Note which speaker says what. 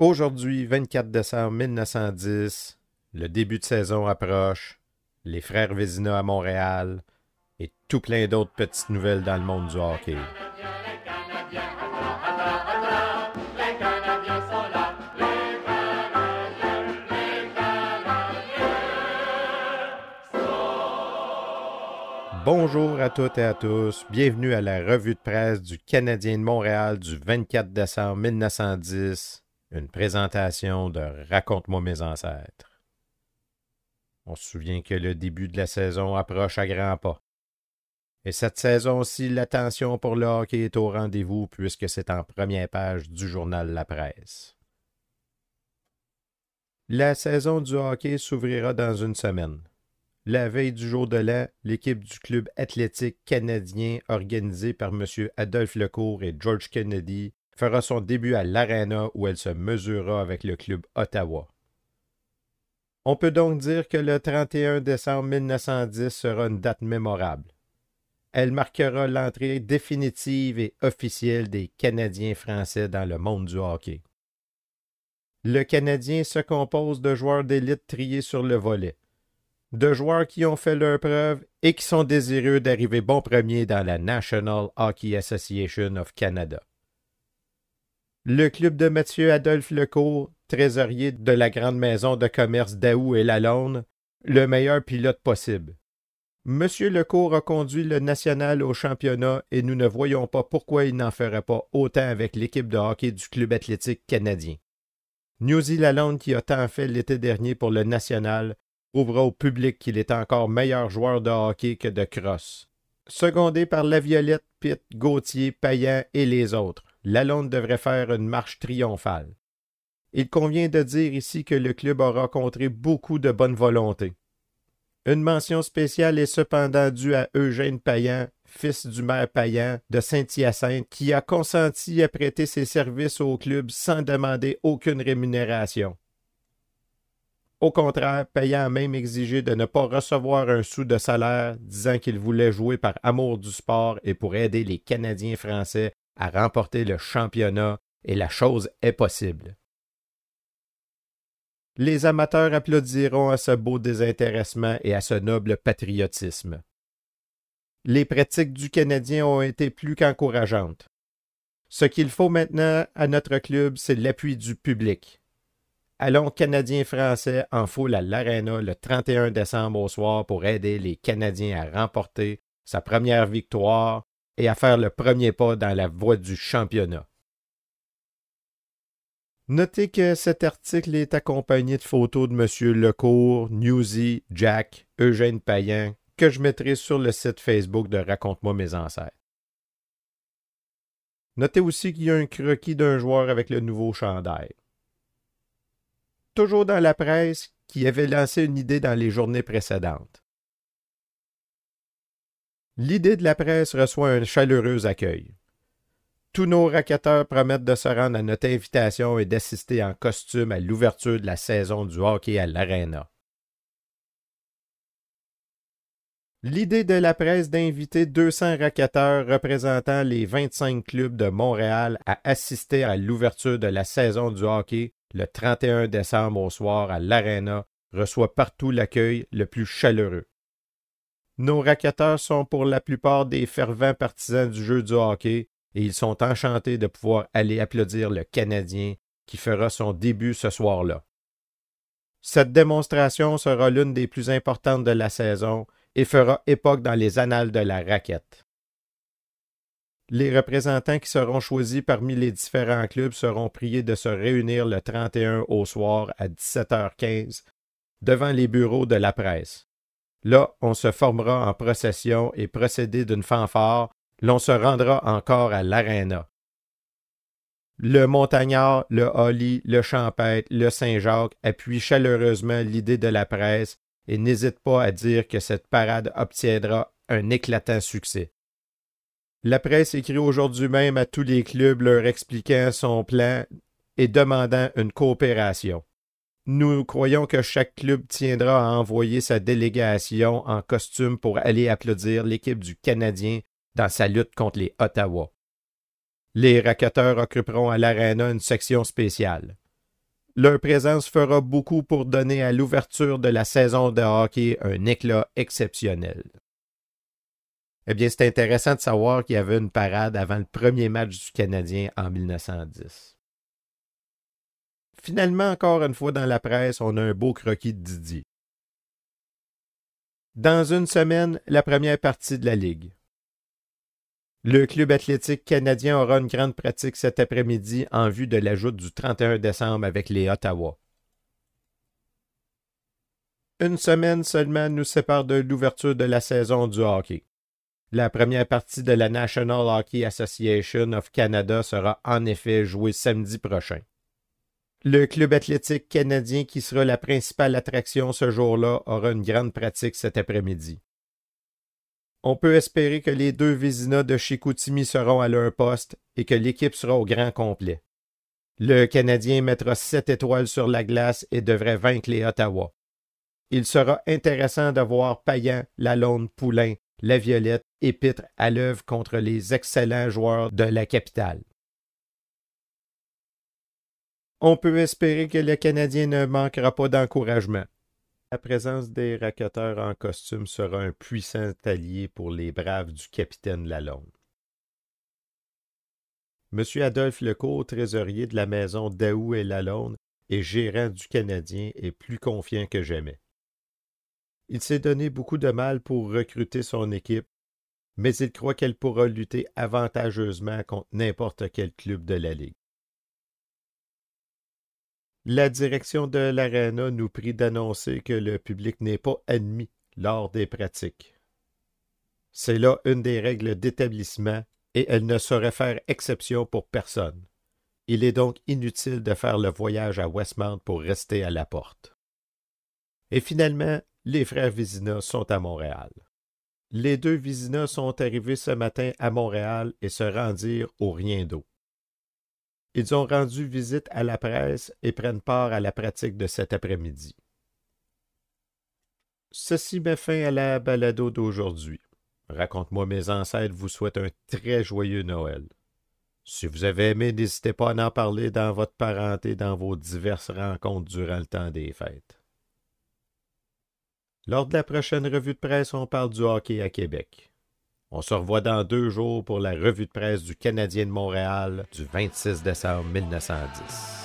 Speaker 1: Aujourd'hui, 24 décembre 1910, le début de saison approche, les frères Vézina à Montréal et tout plein d'autres petites nouvelles dans le monde du hockey. Bonjour à toutes et à tous, bienvenue à la revue de presse du Canadien de Montréal du 24 décembre 1910, une présentation de Raconte-moi mes ancêtres. On se souvient que le début de la saison approche à grands pas. Et cette saison-ci, l'attention pour le hockey est au rendez-vous puisque c'est en première page du journal La Presse. La saison du hockey s'ouvrira dans une semaine. La veille du jour de l'an, l'équipe du club athlétique canadien organisée par M. Adolphe Lecourt et George Kennedy fera son début à l'Arena où elle se mesurera avec le club Ottawa. On peut donc dire que le 31 décembre 1910 sera une date mémorable. Elle marquera l'entrée définitive et officielle des Canadiens français dans le monde du hockey. Le Canadien se compose de joueurs d'élite triés sur le volet de joueurs qui ont fait leur preuve et qui sont désireux d'arriver bon premier dans la National Hockey Association of Canada. Le club de Mathieu Adolphe Lecourt, trésorier de la grande maison de commerce d'Aou et Lalonde, le meilleur pilote possible. Monsieur Lecourt a conduit le national au championnat et nous ne voyons pas pourquoi il n'en ferait pas autant avec l'équipe de hockey du club athlétique canadien. Newsy Lalonde, qui a tant fait l'été dernier pour le national, prouvera au public qu'il est encore meilleur joueur de hockey que de crosse. Secondé par La Violette, Pitt, Gauthier, Payan et les autres, Lalonde devrait faire une marche triomphale. Il convient de dire ici que le club a rencontré beaucoup de bonne volonté. Une mention spéciale est cependant due à Eugène Payan, fils du maire Payan de Saint-Hyacinthe, qui a consenti à prêter ses services au club sans demander aucune rémunération. Au contraire, Payant a même exigé de ne pas recevoir un sou de salaire, disant qu'il voulait jouer par amour du sport et pour aider les Canadiens français à remporter le championnat, et la chose est possible. Les amateurs applaudiront à ce beau désintéressement et à ce noble patriotisme. Les pratiques du Canadien ont été plus qu'encourageantes. Ce qu'il faut maintenant à notre club, c'est l'appui du public. Allons Canadiens-Français en foule à l'Arena le 31 décembre au soir pour aider les Canadiens à remporter sa première victoire et à faire le premier pas dans la voie du championnat. Notez que cet article est accompagné de photos de M. Lecourt, Newsy, Jack, Eugène Payen, que je mettrai sur le site Facebook de Raconte-moi mes ancêtres. Notez aussi qu'il y a un croquis d'un joueur avec le nouveau chandail toujours dans la presse, qui avait lancé une idée dans les journées précédentes. L'idée de la presse reçoit un chaleureux accueil. Tous nos raquetteurs promettent de se rendre à notre invitation et d'assister en costume à l'ouverture de la saison du hockey à l'Arena. L'idée de la presse d'inviter 200 raquetteurs représentant les 25 clubs de Montréal à assister à l'ouverture de la saison du hockey le 31 décembre au soir à l'Arena, reçoit partout l'accueil le plus chaleureux. Nos racketteurs sont pour la plupart des fervents partisans du jeu du hockey et ils sont enchantés de pouvoir aller applaudir le Canadien qui fera son début ce soir-là. Cette démonstration sera l'une des plus importantes de la saison et fera époque dans les annales de la raquette. Les représentants qui seront choisis parmi les différents clubs seront priés de se réunir le 31 au soir à 17h15 devant les bureaux de la presse. Là, on se formera en procession et procédé d'une fanfare, l'on se rendra encore à l'aréna. Le Montagnard, le Holly, le Champêtre, le Saint-Jacques appuient chaleureusement l'idée de la presse et n'hésitent pas à dire que cette parade obtiendra un éclatant succès. La presse écrit aujourd'hui même à tous les clubs leur expliquant son plan et demandant une coopération. Nous croyons que chaque club tiendra à envoyer sa délégation en costume pour aller applaudir l'équipe du Canadien dans sa lutte contre les Ottawa. Les raquetteurs occuperont à l'aréna une section spéciale. Leur présence fera beaucoup pour donner à l'ouverture de la saison de hockey un éclat exceptionnel. Eh bien, c'est intéressant de savoir qu'il y avait une parade avant le premier match du Canadien en 1910. Finalement, encore une fois dans la presse, on a un beau croquis de Didier. Dans une semaine, la première partie de la Ligue. Le club athlétique canadien aura une grande pratique cet après-midi en vue de l'ajout du 31 décembre avec les Ottawa. Une semaine seulement nous sépare de l'ouverture de la saison du hockey. La première partie de la National Hockey Association of Canada sera en effet jouée samedi prochain. Le club athlétique canadien qui sera la principale attraction ce jour-là aura une grande pratique cet après-midi. On peut espérer que les deux Vézina de Chicoutimi seront à leur poste et que l'équipe sera au grand complet. Le Canadien mettra sept étoiles sur la glace et devrait vaincre les Ottawa. Il sera intéressant de voir Payan, Lalonde, Poulain, La Violette et Pitre à l'œuvre contre les excellents joueurs de la capitale. On peut espérer que le Canadien ne manquera pas d'encouragement. La présence des raqueteurs en costume sera un puissant allié pour les braves du capitaine Lalonde. M. Adolphe Lecourt, trésorier de la maison Daou et Lalonde et gérant du Canadien, est plus confiant que jamais. Il s'est donné beaucoup de mal pour recruter son équipe, mais il croit qu'elle pourra lutter avantageusement contre n'importe quel club de la Ligue. La direction de l'Arena nous prie d'annoncer que le public n'est pas admis lors des pratiques. C'est là une des règles d'établissement et elle ne saurait faire exception pour personne. Il est donc inutile de faire le voyage à Westmount pour rester à la porte. Et finalement, les frères Vizina sont à Montréal. Les deux Vizina sont arrivés ce matin à Montréal et se rendirent au Rien d'eau. Ils ont rendu visite à la presse et prennent part à la pratique de cet après-midi. Ceci met fin à la balado d'aujourd'hui. Raconte-moi mes ancêtres vous souhaite un très joyeux Noël. Si vous avez aimé, n'hésitez pas à en parler dans votre parenté dans vos diverses rencontres durant le temps des fêtes. Lors de la prochaine revue de presse, on parle du hockey à Québec. On se revoit dans deux jours pour la revue de presse du Canadien de Montréal du 26 décembre 1910.